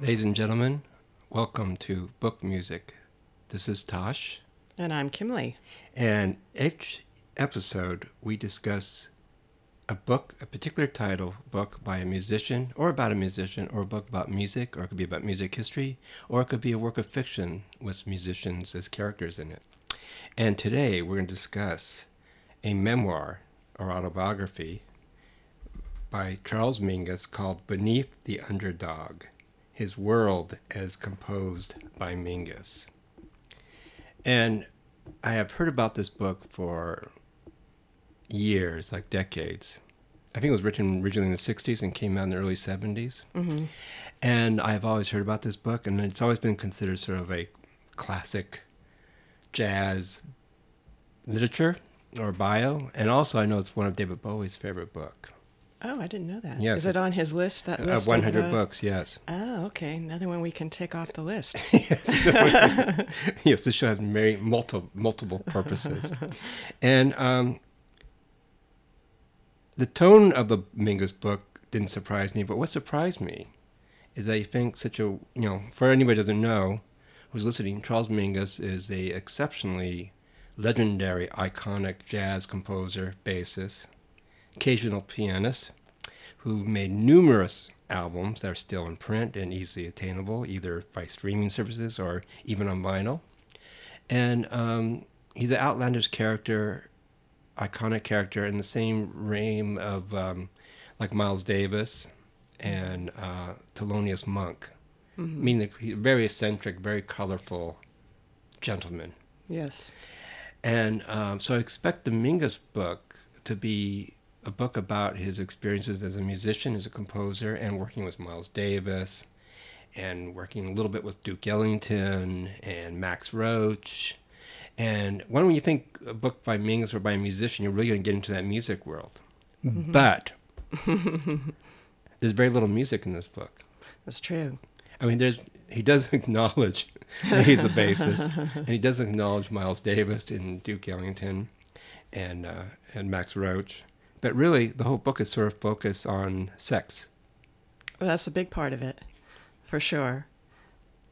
Ladies and gentlemen, welcome to Book Musik. This is Tosh, And I'm Kimley. and each episode we discuss a book, a particular title book by a musician, or about a musician, or a book about music, or it could be about music history, or it could be a work of fiction with musicians as characters in it. And today we're going to discuss a memoir or autobiography by Charles Mingus called Beneath the Underdog His World as Composed by Mingus. And I have heard about this book for years, like decades. I think it was written originally in the 60s and came out in the early 70s. Mm-hmm. And I've always heard about this book, and it's always been considered sort of a classic jazz literature or bio. And also, I know it's one of David Bowie's favorite book. Oh, I didn't know that. Yes, Is it on his list? That Uh, list. of 100 the- books, yes. Oh, okay. Another one we can tick off the list. yes, yes, this show has many multiple multiple purposes, and um, the tone of the Mingus book didn't surprise me. But what surprised me is I think such a you know for anybody who doesn't know who's listening, Charles Mingus is a exceptionally legendary, iconic jazz composer, bassist, occasional pianist, who made numerous albums that are still in print and easily attainable, either by streaming services or even on vinyl. And um, he's an outlandish character, iconic character in the same realm of um, like Miles Davis and uh, Thelonious Monk. Mhm. Meaning very eccentric, very colorful gentleman. Yes. And um, so I expect the Mingus book to be a book about his experiences as a musician, as a composer, and working with Miles Davis, and working a little bit with Duke Ellington and Max Roach. And when you think a book by Mingus or by a musician, you're really going to get into that music world. Mhm. But there's very little music in this book. That's true. I mean, there's he does acknowledge that he's the bassist, and he does acknowledge Miles Davis and Duke Ellington, and uh, and Max Roach. But really, the whole book is sort of focused on sex. Well, that's a big part of it, for sure.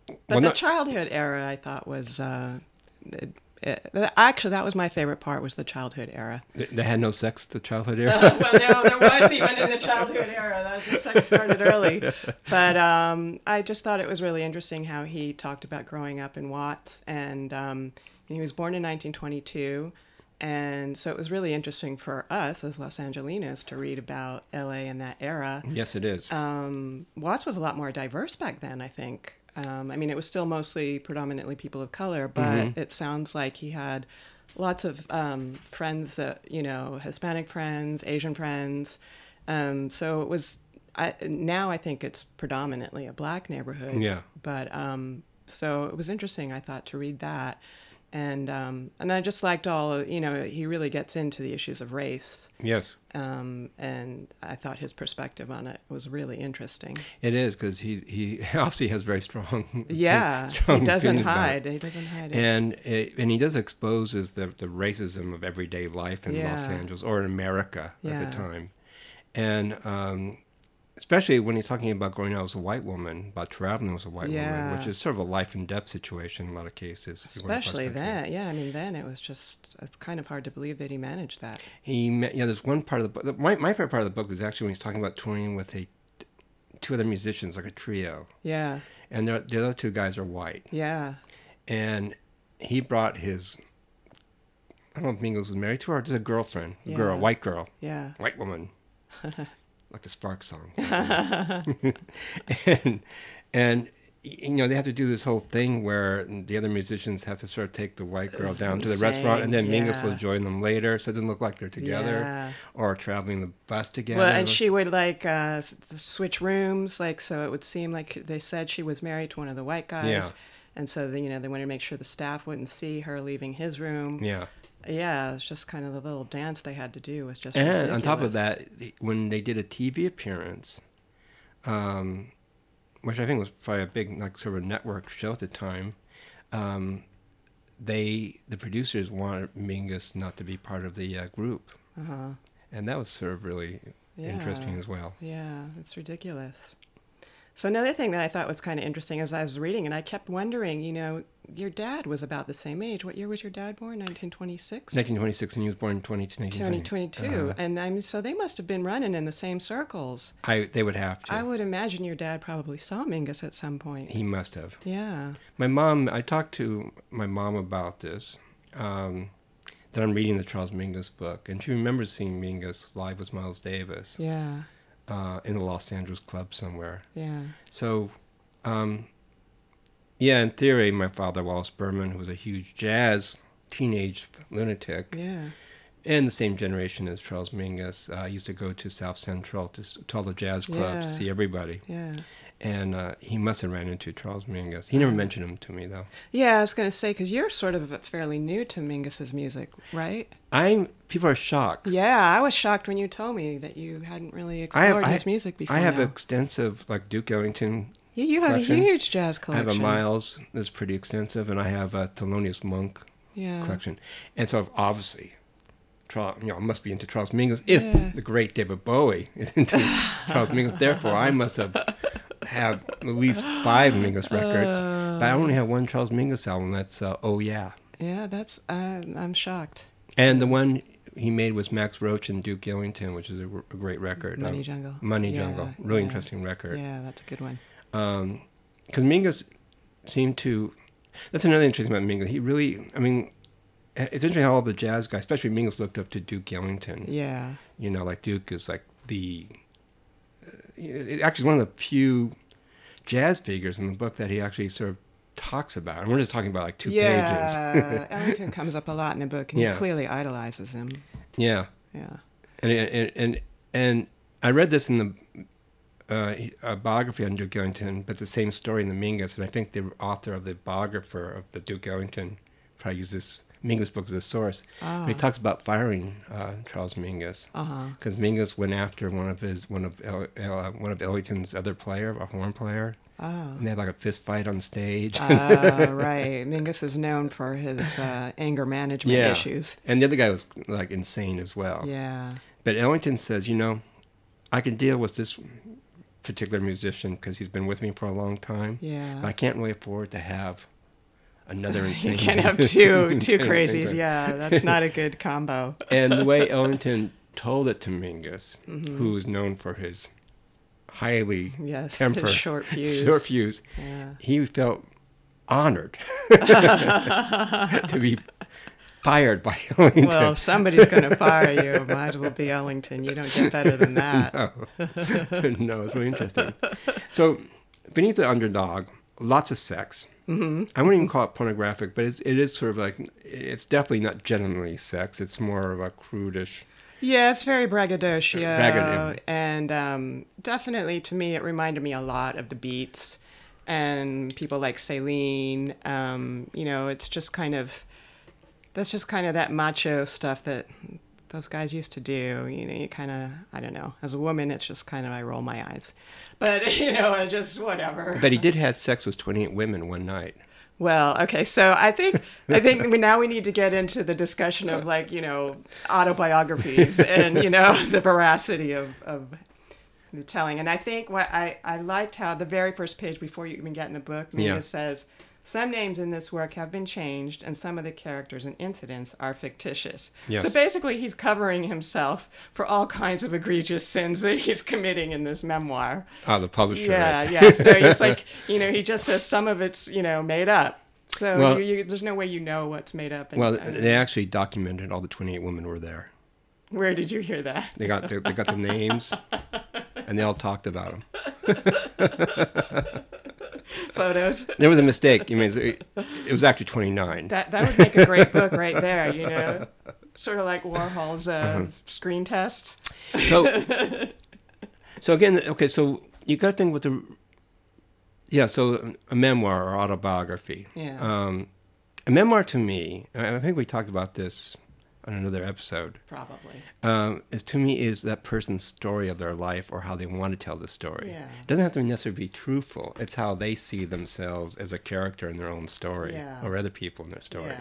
But Well, the not- childhood era, I thought, was uh, it, it, actually that was my favorite part. Was the childhood era. They, they had no sex the childhood era. well, no, there was even in the childhood era. That the sex started early. But um, I just thought it was really interesting how he talked about growing up in Watts, and um, he was born in 1922. And so it was really interesting for us as Los Angelinos to read about LA in that era. yes, it is. Um, Watts was a lot more diverse back then, I think. Um, I mean, it was still mostly predominantly people of color, but Mhm. it sounds like he had lots of um, friends that, you know, Hispanic friends, Asian friends. Um, so it was, I, now I think it's predominantly a black neighborhood. Yeah. But um, so it was interesting, I thought, to read that. And um, and I just liked all, you know, he really gets into the issues of race yes, um, and I thought his perspective on it was really interesting. it is because he he obviously has very strong. Yeah, strong he doesn't hide. He doesn't hide. it. And it, and he does exposes the the racism of everyday life in Los Angeles or in America at the time, and um, especially when he's talking about growing up as a white woman, about traveling as a white woman, which is sort of a life and death situation in a lot of cases. you're especially then, yeah. I mean, then it was just it's kind of hard to believe that he managed that. He yeah. There's one part of the book. My my favorite part of the book is actually when he's talking about touring with a two other musicians, like a trio, Yeah, and the other two guys are white. yeah, and he brought his I don't know if Mingus was married to her or just a girlfriend, a girl, Yeah. white girl, yeah. white woman, like the Sparks song. and and you know they have to do this whole thing where the other musicians have to sort of take the white girl down to the restaurant, and then insane, Mingus will join them later, so it doesn't look like they're together Yeah. or traveling the bus together. Well, and she would like uh, switch rooms, like so it would seem like they said she was married to one of the white guys. Yeah. And so, they, you know, they wanted to make sure the staff wouldn't see her leaving his room. yeah. Yeah, it's just kind of the little dance they had to do was just And on top of that, when they did a TV appearance, um, which I think was probably a big like sort of network show at the time, um, they the producers wanted Mingus not to be part of the uh, group, Uh-huh. and that was sort of really Yeah. interesting as well. Yeah, it's ridiculous. So another thing that I thought was kind of interesting as I was reading, and I kept wondering, you know, your dad was about the same age. What year was your dad born? 1926. 1926, and he was born in 20, 2022, Uh-huh. and I'm so they must have been running in the same circles. I they would have to. I would imagine your dad probably saw Mingus at some point. he must have. Yeah. My mom, I talked to my mom about this. Um, that I'm reading the Charles Mingus book, and she remembers seeing Mingus live with Miles Davis Yeah. Uh, in a Los Angeles club somewhere. Yeah. So, um, yeah, in theory, my father, Wallace Berman, who was a huge jazz teenage lunatic, Yeah. and the same generation as Charles Mingus, uh, used to go to South Central to, to all the jazz clubs to see everybody. Yeah. And uh, he must have ran into Charles Mingus. He never mentioned him to me, though. Yeah, I was going to say because you're sort of fairly new to Mingus's music, right? I'm people are shocked. Yeah, I was shocked when you told me that you hadn't really explored have, his I, music before. I have now. extensive like Duke Ellington. you, you have collection. a huge jazz collection. I have a Miles that's pretty extensive, and I have a Thelonious Monk Yeah. collection. And so obviously, Charles, you know, I must be into Charles Mingus. If Yeah. the great David Bowie is into Charles Mingus, therefore I must have have at least five Mingus records. but I only have one Charles Mingus album. That's uh, Oh Yeah, Yeah, that's. Uh, I'm shocked. and the one he made was Max Roach and Duke Ellington, which is a, a great record. Money Um, Jungle. Money Yeah, Jungle, really yeah. interesting record. Yeah, that's a good one. because Mingus seemed to. That's another interesting about Mingus. He really, I mean, it's interesting how all the jazz guys, especially Mingus, looked up to Duke Ellington. Yeah. You know, like Duke is like the. Uh, it actually, one of the few jazz figures in the book that he actually sort of talks about. And we're just talking about like two yeah, pages. Ellington comes up a lot in the book, and Yeah. he clearly idolizes him. yeah, Yeah. and and and and I read this in the. Uh, a biography on Duke Ellington, but the same story in the Mingus, and I think the author of the biographer of the Duke Ellington probably used this Mingus book as a source. Ah. He talks about firing uh, Charles Mingus Uh because Mingus went after one of his one of El, uh, one of Ellington's other player, a horn player, Oh. and they had like a fist fight on stage. Ah, right. Mingus is known for his uh, anger management Yeah. issues. and the other guy was like insane as well. Yeah. But Ellington says, you know, I can deal with this particular musician because he's been with me for a long time. Yeah. But I can't really afford to have another insane. You can't have two two crazies. Yeah, that's not a good combo. And the way Ellington told it to Mingus, Mm-hmm. who is known for his highly Yes, his temper, short fuse. short fuse, Yeah. he felt honored to be fired by Ellington. Well, somebody's going to fire you. Might as well be Ellington. You don't get better than that. no, no, it's really interesting. So, beneath the underdog, lots of sex. Mm-hmm. I wouldn't even call it pornographic, but it's, it is sort of like it's definitely not genuinely sex. It's more of a crudish. Yeah, it's very braggadocio, Braggadocio. and um, definitely to me, it reminded me a lot of the Beats and people like Celine. Um, you know, it's just kind of that's just kind of that macho stuff that those guys used to do. You know, you kind of I don't know. As a woman, it's just kind of I roll my eyes, but you know, I just whatever. But he did have sex with 28 women one night. Well, okay, so I think I think we, now we need to get into the discussion of like you know autobiographies and you know the veracity of, of the telling. And I think what I I liked how the very first page before you even get in the book, Mia Yeah. says some names in this work have been changed and some of the characters and incidents are fictitious. Yes. So basically, he's covering himself for all kinds of egregious sins that he's committing in this memoir. Oh, the publisher Yeah, is. yeah. So it's like you know, he just says some of it's you know made up. So Well- you, you, there's no way you know what's made up. And, Well, they actually documented all the 28 women were there. where did you hear that? They got the, they got the names, and they all talked about them. Photos. There was a mistake. I mean, it, it was actually 29. That that would make a great book right there. You know, sort of like Warhol's uh, Uh-huh. screen tests. So, so again, okay, so you got to think with the, yeah, so a memoir or autobiography. Yeah. Um, a memoir to me, I think we talked about this on another episode, Probably. um, is to me is that person's story of their life or how they want to tell the story. Yeah. It doesn't have to necessarily be truthful. It's how they see themselves as a character in their own story Yeah. or other people in their story. Yeah.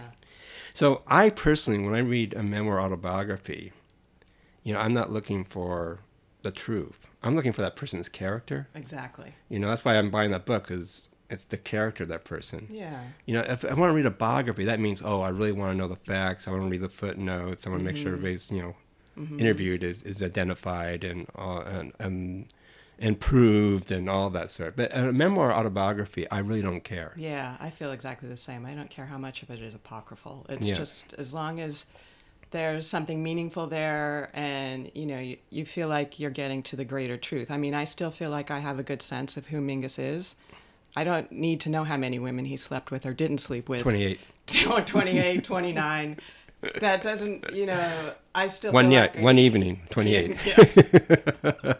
So I personally, when I read a memoir autobiography, you know, I'm not looking for the truth. I'm looking for that person's character. Exactly. You know, that's why I'm buying that book because it's the character of that person. Yeah. You know, if I want to read a biography, that means oh, I really want to know the facts. I want to read the footnotes. I want to make sure mm-hmm. everybody's you know mm-hmm. interviewed is, is identified and and and and proved and all that sort. But a memoir autobiography, I really don't care. Yeah, I feel exactly the same. I don't care how much of it is apocryphal. It's Yeah. just as long as there's something meaningful there and you know you, you feel like you're getting to the greater truth. I mean, I still feel like I have a good sense of who Mingus is. I don't need to know how many women he slept with or didn't sleep with. Twenty eight. 28, 29. That doesn't, you know, I still One yeah, like one evening, twenty eight. yes.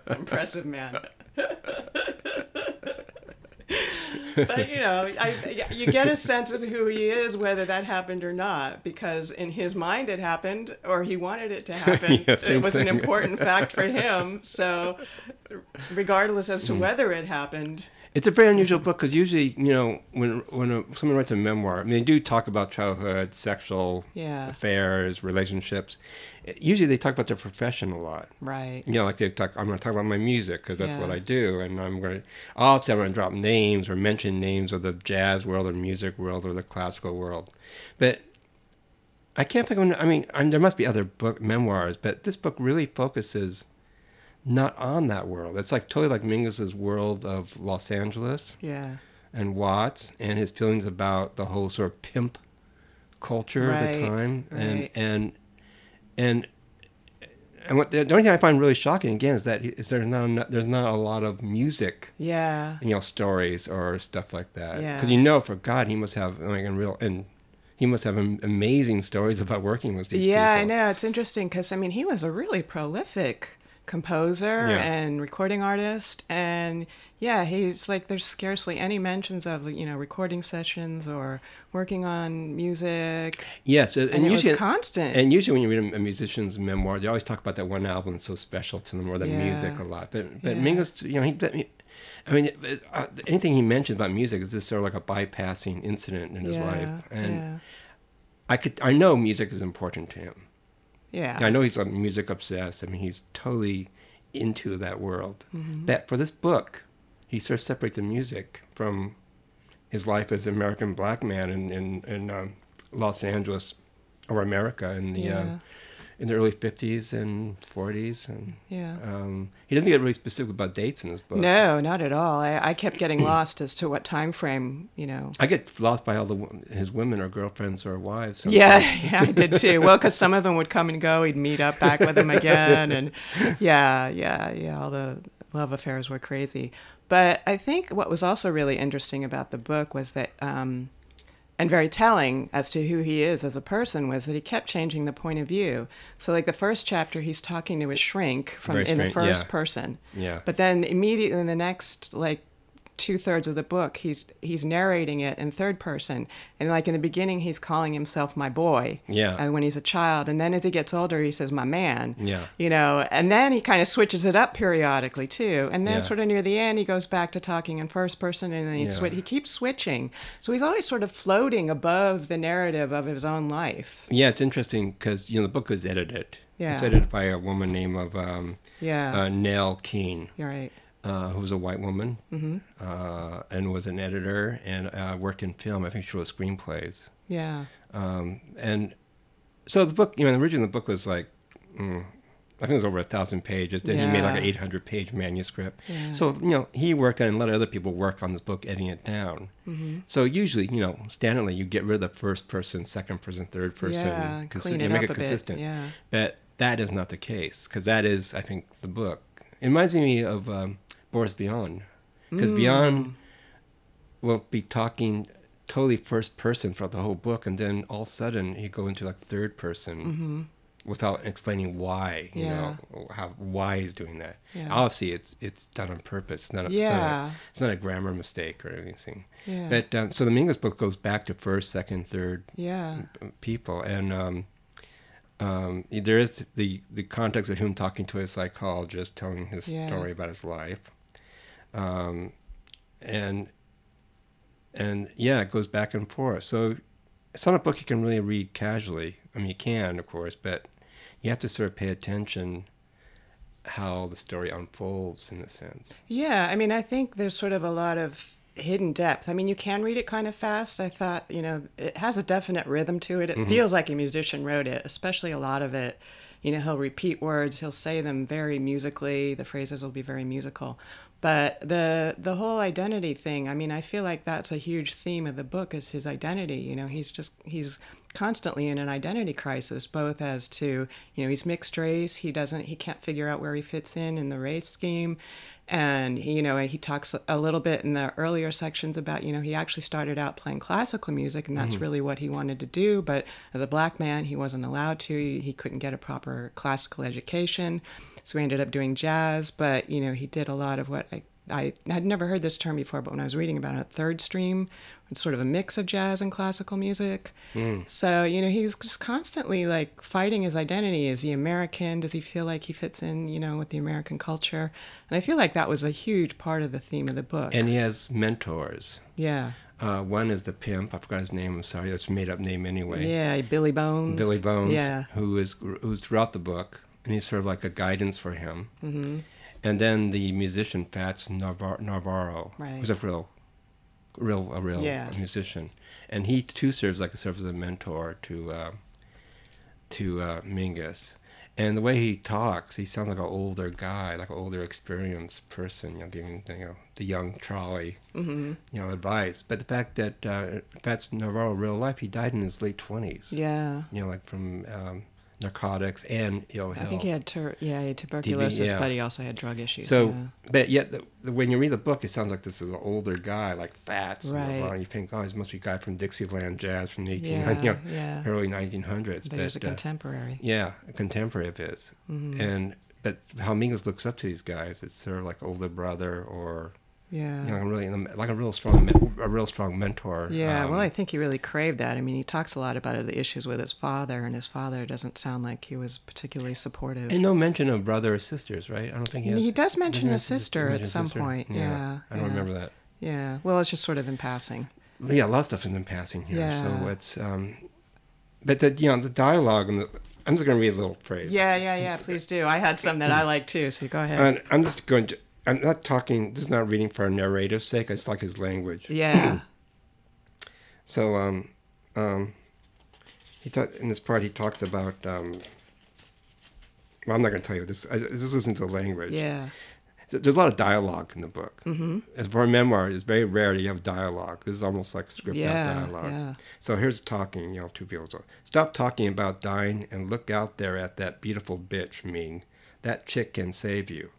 Impressive man. but you know, I, you get a sense of who he is, whether that happened or not, because in his mind it happened, or he wanted it to happen. Yeah, it was an important fact for him. So, regardless as to Mm. whether it happened, It's a very unusual book because usually, you know, when when a, someone writes a memoir, I mean, they do talk about childhood, sexual Yeah. affairs, relationships. Usually, they talk about their profession a lot. right? You know, like they talk. I'm going to talk about my music because that's what I do, and I'm going to. Obviously, I'm going to drop names or mention names of the jazz world or music world or the classical world, but I can't think of. I mean, I there must be other book memoirs, but this book really focuses not on that world. It's like totally like Mingus's world of Los Angeles Yeah. and Watts and his feelings about the whole sort of pimp culture of the time, and right. and and and what the, the only thing I find really shocking again is that is there's not there's not a lot of music, Yeah. you know, stories or stuff like that. Yeah. Because you know, for God, he must have like a real and he must have amazing stories about working with these yeah, I know. It's interesting because I mean, he was a really prolific composer Yeah. and recording artist, and yeah, he's like there's scarcely any mentions of you know recording sessions or working on music, Yes, and, and, it was usually constant. And usually, when you read a, musician's memoir, they always talk about that one album that's so special to them, or the Yeah. music a lot. But but Yeah. Mingus, you know, he, I mean, uh, anything he mentions about music is just sort of like a bypassing incident in his life. And I could, I know music is important to him. Yeah, I know he's like music obsessed. I mean, he's totally into that world. Mm-hmm. But for this book, he sort of separates the music from his life as an American black man in in, in um, Los Angeles or America in the yeah, uh, in the early fifties and forties, and yeah. um, he doesn't get really specific about dates in this book. No, not at all. I, I kept getting lost as to what time frame, you know. I get lost by all the his women or girlfriends or wives. sometimes. Yeah, yeah, I did too. Well, because some of them would come and go. He'd meet up back with them again, and yeah, yeah, yeah. All the love affairs were crazy. But I think what was also really interesting about the book was that, um, and very telling as to who he is as a person, was that he kept changing the point of view. So, like the first chapter, he's talking to his shrink from Very in the first yeah. person. yeah. But then immediately in the next like two thirds of the book, he's he's narrating it in third person, and like in the beginning, he's calling himself my boy, Yeah. and when he's a child, and then as he gets older, he says my man, Yeah. you know, and then he kind of switches it up periodically too, and then Yeah. sort of near the end, he goes back to talking in first person, and then he Yeah. swi- he keeps switching, so he's always sort of floating above the narrative of his own life. Yeah, it's interesting because you know the book was edited. Yeah. It's edited by a woman named of um, Yeah, uh, Nel King. right. Uh, who was a white woman hmm uh, and was an editor and uh, worked in film. I think she wrote screenplays. Yeah, Um, and so the book, you know, originally the book was like, mm, I think it was over a thousand pages. Then he made like an 800 page manuscript. yeah. So, you know, he worked on and let other people work on this book, editing it down. hmm So usually, you know, standardly you get rid of the first person, second person, third person. yeah, consi- clean it make up it a consistent. bit. Yeah. But that is not the case because that is, I think, the book. It reminds me of um, Boris Vian because Mm. Vian will be talking totally first person throughout the whole book, and then all of a sudden he go into like third person hmm without explaining why. You Yeah. know how why he's doing that. Yeah. Obviously, it's it's done on purpose. It's not a, it's, not a, Yeah. it's not a grammar mistake or anything. Yeah. But um, so the Mingus book goes back to first, second, third yeah. people, and um, um, there is the the context of him talking to a psychologist, telling his Yeah. story about his life, um, and and yeah, it goes back and forth. So it's not a book you can really read casually. I mean, you can, of course, but you have to sort of pay attention how the story unfolds in a sense. Yeah, I mean, I think there's sort of a lot of hidden depth. I mean, you can read it kind of fast. I thought, you know, it has a definite rhythm to it. It Mm-hmm. feels like a musician wrote it, especially a lot of it. You know, he'll repeat words, he'll say them very musically. The phrases will be very musical. But the the whole identity thing, I mean, I feel like that's a huge theme of the book is his identity. You know, he's just he's constantly in an identity crisis, both as to, you know, he's mixed race, he doesn't he can't figure out where he fits in in the race scheme. And he, you know he talks a little bit in the earlier sections about you know he actually started out playing classical music and that's mm-hmm. really what he wanted to do. But as a black man he wasn't allowed to. He couldn't get a proper classical education so we ended up doing jazz but you know he did a lot of what I, I had never heard this term before, but when I was reading about it, third stream, it's sort of a mix of jazz and classical music. So, you know, he was just constantly like fighting his identity. Is he American? Does he feel like he fits in, you know, with the American culture? And I feel like that was a huge part of the theme of the book. And he has mentors. yeah. Uh, one is the pimp. I forgot his name. I'm sorry. It's a made up name anyway. Yeah, Billy Bones. Billy Bones, Yeah. who is who's throughout the book, and he's sort of like a guidance for him. Mm-hmm. And then the musician Fats Navar- Navarro, Right. who's a real, real, a real Yeah. musician, and he too serves like a serves as a mentor to uh, to uh, Mingus. And the way he talks, he sounds like an older guy, like an older, experienced person, you know, giving you know the young Charlie, hmm you know, advice. But the fact that uh, Fats Navarro, real life, he died in his late twenties Yeah. you know, like from um, narcotics and ill I think he had tur- yeah, he had tuberculosis, but he also had drug issues. so, yeah. but yet, the, the, when you read the book, it sounds like this is an older guy, like Fats. Right. And you think, oh, this must be a guy from Dixieland jazz from the 1800s, Yeah, you know, yeah. early 1900s. But he was a uh, contemporary. yeah, a contemporary of his. Mhm. And but how Mingus looks up to these guys, it's sort of like older brother or Yeah. you know, really like a real strong, a real strong mentor. Yeah, um, well, I think he really craved that. I mean, he talks a lot about the issues with his father, and his father doesn't sound like he was particularly supportive. and no mention of brother or sisters, right? I don't think he has. He does mention a sister at some sister? point, yeah, I don't yeah. remember that. yeah, well, it's just sort of in passing. Yeah, a lot of stuff is in passing here. Yeah. So it's, um, but the you know the dialogue and the, I'm just going to read a little phrase. Yeah, yeah, yeah. Please do. I had some that I like too, so go ahead. And I'm just going to. I'm not talking. This is not reading for a narrative sake. It's like his language. yeah, So um, um, he ta- in this part he talks about. Um, well, I'm not going to tell you this. I, just listen to the language. yeah, There's a lot of dialogue in the book. mm-hmm. As for a memoir, it's very rare that you have dialogue. This is almost like script out yeah, dialogue. yeah. So here's talking, you know, two people. So stop talking about dying and look out there at that beautiful bitch, Ming. That chick can save you.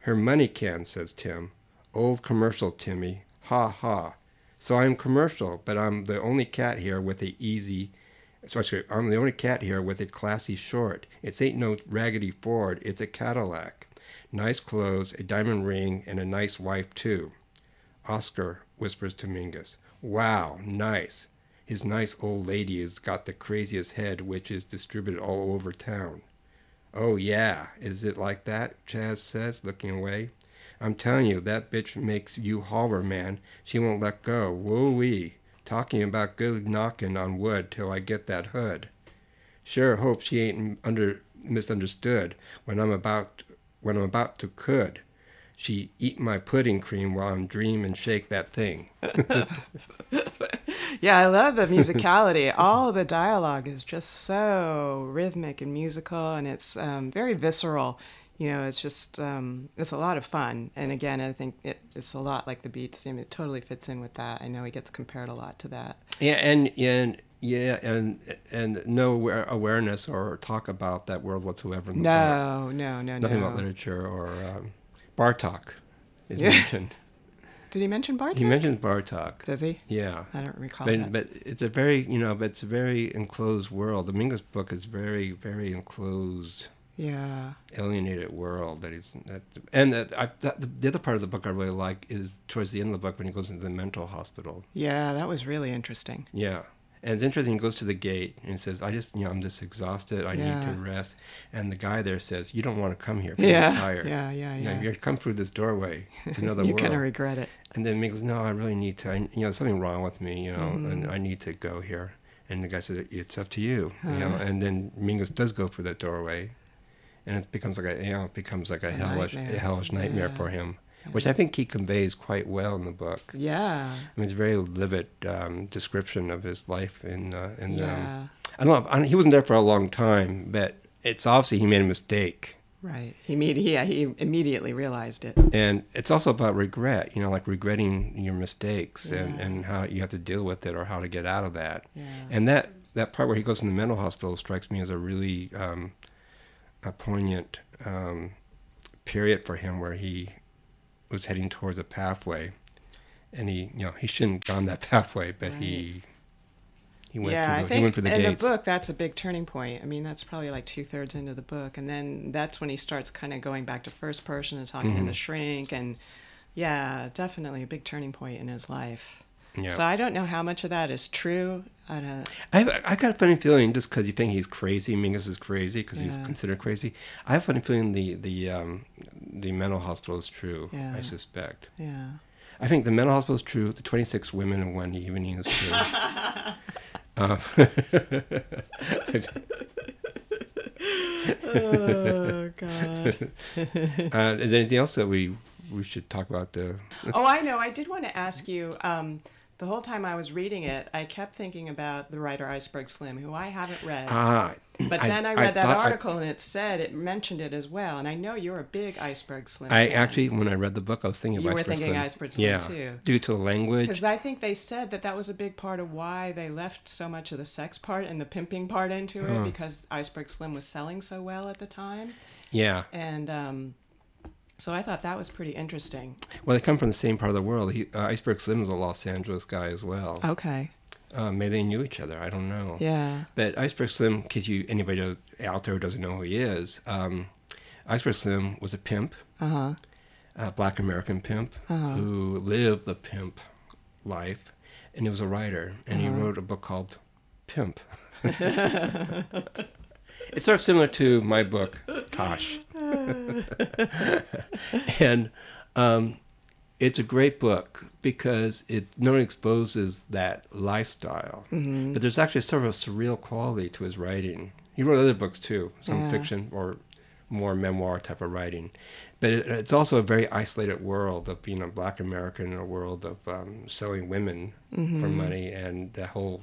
Her money can, says Tim. Old commercial, Timmy. Ha ha. So I'm commercial, but I'm the only cat here with a easy. So I say, I'm the only cat here with a classy short. It's ain't no raggedy Ford, it's a Cadillac. Nice clothes, a diamond ring, and a nice wife too. Oscar whispers to Mingus, Wow, nice. His nice old lady has got the craziest head which is distributed all over town. Oh, yeah, is it like that? Chaz says, looking away. I'm telling you, that bitch makes you holler, man. She won't let go. Woo-wee. Talking about good knocking on wood till I get that hood. Sure hope she ain't under misunderstood when I'm about when I'm about to could. She eat my pudding cream while I'm dream and shake that thing. Yeah, I love the musicality. All the dialogue is just so rhythmic and musical, and it's um, very visceral. You know, it's just um, it's a lot of fun. And again, I think it, it's a lot like the Beats. I mean, it totally fits in with that. I know he gets compared a lot to that. Yeah, and and yeah, and and no awareness or talk about that world whatsoever. In the book. No, no, no, nothing no. about literature or um, Bartok is Yeah. mentioned. Did he mention Bartok? He mentions Bartok. Does he? Yeah. I don't recall But, that. but it's a very you know but it's a very enclosed world. The Mingus book is very very enclosed, yeah. alienated world that he's that, and that, I, that, the other part of the book I really like is towards the end of the book when he goes into the mental hospital. Yeah, that was really interesting. Yeah. And it's interesting. He goes to the gate and says, "I just, you know, I'm just exhausted. I need to rest." And the guy there says, "You don't want to come here. Yeah, You're tired. yeah, yeah, You know, yeah. you come through this doorway. It's another world. you world." kind of regret it. and then Mick goes, "No, I really need to. I, you know, there's something wrong with me. You know, and Mhm. I need to go here." And the guy says, "It's up to you." You know. Uh. And then Mingus does go for that doorway, and it becomes like a you know it becomes like It's a hellish nightmare. a hellish nightmare Yeah. for him, which I think he conveys quite well in the book. Yeah. I mean, it's a very vivid um, description of his life in uh, in. Yeah. Um, I don't know. I, he wasn't there for a long time, but it's obviously he made a mistake, Right. He imme- yeah, he immediately realized it. and it's also about regret. You know, like regretting your mistakes and, and how you have to deal with it or how to get out of that. Yeah. And that that part where he goes in the mental hospital strikes me as a really um, a poignant um, period for him, where he was heading towards a pathway, and he you know he shouldn't have gone that pathway, but he he went yeah, through I the, think he went for the in gates. the book that's a big turning point. I mean, that's probably like two thirds into the book, and then that's when he starts kind of going back to first person and talking Mm-hmm. to the shrink, and yeah, definitely a big turning point in his life. Yeah. So I don't know how much of that is true. I don't. I I got a funny feeling just because you think he's crazy, Mingus is crazy because he's considered crazy. I have a funny feeling the the um, the mental hospital is true. Yeah. I suspect. Yeah. I think the mental hospital is true. The 26 women in one evening is true. uh, oh God. uh, is there anything else that we we should talk about? The oh, I know. I did want to ask you. Um, the whole time I was reading it, I kept thinking about the writer Iceberg Slim, who I haven't read. ah, But then I read that thought- I- article and it said it mentioned it as well. And I know you're a big Iceberg Slim. I, fan. actually, when I read the book, I was thinking about You of were Iceberg thinking Slim. Iceberg Slim, yeah, too. due to the language. Because I think they said that that was a big part of why they left so much of the sex part and the pimping part into it because Iceberg Slim was selling so well at the time. Yeah. And um, so I thought that was pretty interesting. Well, they come from the same part of the world. He, uh, Iceberg Slim is a Los Angeles guy as well. Okay. Uh, maybe they knew each other. I don't know. Yeah. But Iceberg Slim, in case you anybody out there who doesn't know who he is, um, Iceberg Slim was a pimp, Uh huh. a black American pimp Uh-huh. who lived the pimp life, and he was a writer, and Uh-huh. he wrote a book called Pimp. it's sort of similar to my book, Tosh. and um, it's a great book because it not only exposes that lifestyle, Mm-hmm. but there's actually sort of a surreal quality to his writing. He wrote other books too, some Yeah. fiction or more memoir type of writing. But it, it's also a very isolated world of being a black American in a world of um, selling women Mm-hmm. for money and the whole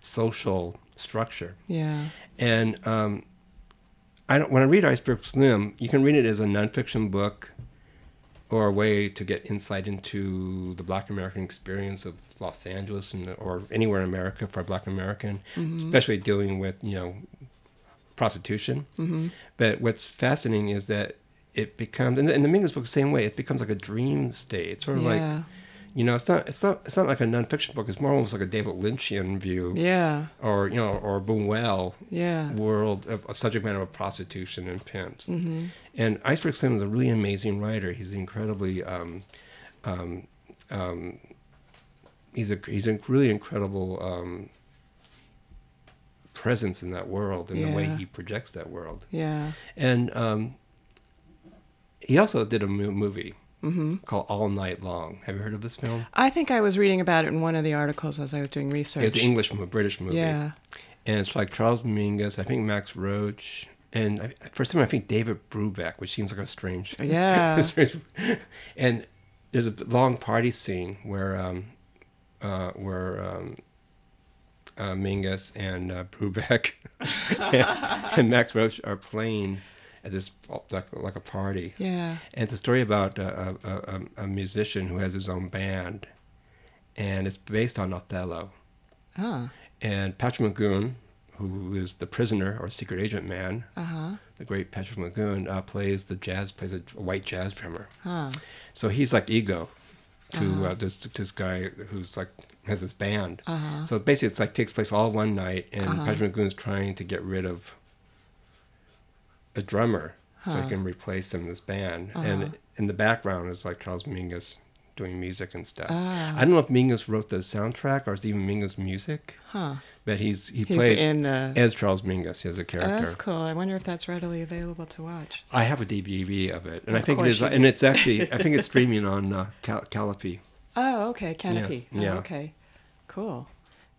social structure. Yeah. And um, I don't, when I read Iceberg Slim, you can read it as a nonfiction book or a way to get insight into the Black American experience of Los Angeles and or anywhere in America for a Black American, especially dealing with you know prostitution. Mm-hmm. But what's fascinating is that it becomes, and the, and the Mingus book the same way. It becomes like a dream state. It's sort of like Yeah. You know, it's not it's not it's not like a nonfiction book. It's more almost like a David Lynchian view Yeah. or you know, or Buñuel Yeah. world of, of subject matter of prostitution and pimps. Mm-hmm. And Iceberg Slim is a really amazing writer. He's incredibly, um, um, um, he's a he's a really incredible um, presence in that world and the way he projects that world. Yeah. And um, he also did a mo- movie Mm-hmm. called All Night Long. Have you heard of this film? I think I was reading about it in one of the articles as I was doing research. It's an English, mo- British movie. Yeah. and it's like Charles Mingus, I think Max Roach, and I, for some I think David Brubeck, which seems like a strange, Yeah. strange- and there's a long party scene where um, uh, where um, uh, Mingus and uh, Brubeck and, Max Roach are playing at this like like a party, Yeah. and it's a story about uh, a, a, a, musician who has his own band, and it's based on Othello. Huh. And Patrick McGoohan, who is the prisoner or secret agent man, Uh huh. the great Patrick McGoohan, uh, plays the jazz, plays a, a white jazz drummer. Huh. So he's like Iago to Uh-huh. uh, this this guy who's like has this band. Uh-huh. So basically, it's like takes place all one night, and Uh-huh. Patrick McGoohan's trying to get rid of a drummer so Huh. he can replace him in this band. Uh-huh. And in the background is like Charles Mingus doing music and stuff. Ah. I don't know if Mingus wrote the soundtrack or it's even Mingus music, Huh. but he's he He's plays in the. as Charles Mingus. He has a Oh, character. that's cool. I wonder if that's readily available to watch. I have a DVD of it, and I think it is, and it's actually I think it's streaming on uh, Cal-. Oh, okay. Kanopy. yeah. Oh, okay. Cool.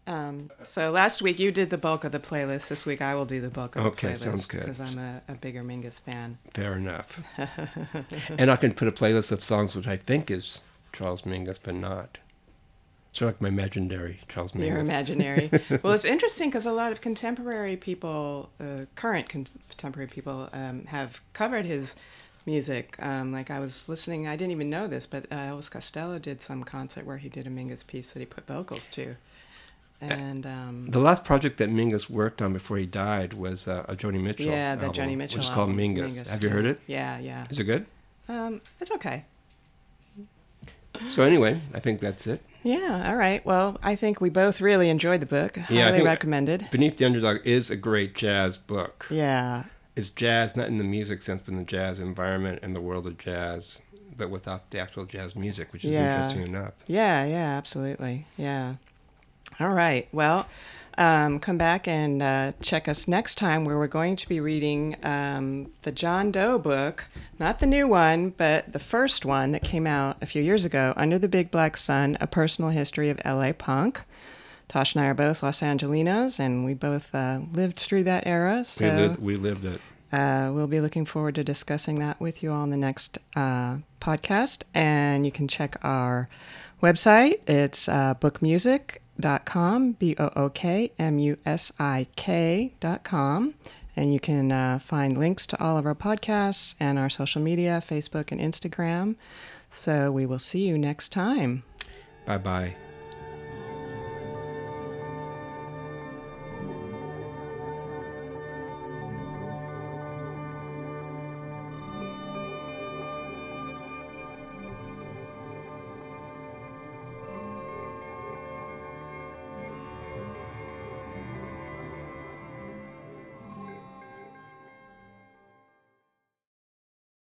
Um, so last week you did the bulk of the playlist. This week I will do the bulk of Okay, the playlist. sounds good. Because I'm a, a bigger Mingus fan. Fair enough. and I can put a playlist of songs which I think is Charles Mingus, but not. Sort of like my imaginary Charles Mingus. Your imaginary. well, it's interesting because a lot of contemporary people, uh, current contemporary people, um, have covered his music. Um, like I was listening, I didn't even know this, but uh, Elvis Costello did some concert where he did a Mingus piece that he put vocals to. And um, the last project that Mingus worked on before he died was uh, a Joni Mitchell. yeah, the album, Joni Mitchell which is called album, Mingus. Have you heard it? Yeah, yeah. Is it good? Um, it's okay. So anyway, I think that's it. Yeah, all right. Well, I think we both really enjoyed the book. Yeah, I Highly recommended. Beneath the Underdog is a great jazz book. Yeah, It's jazz, not in the music sense, but in the jazz environment and the world of jazz, but without the actual jazz music, which is Yeah. interesting enough. yeah, yeah, absolutely. Yeah. All right. Well, um, come back and uh, check us next time where we're going to be reading um, the John Doe book, not the new one, but the first one that came out a few years ago, Under the Big Black Sun A Personal History of LA Punk. Tosh and I are both Los Angelinos, and we both uh, lived through that era. So we, lived, we lived it. Uh, we'll be looking forward to discussing that with you all in the next uh, podcast. And you can check our website. It's uh, bookmusik.com, B O O K M U S I K.com. And you can uh, find links to all of our podcasts and our social media Facebook and Instagram. So we will see you next time. Bye bye.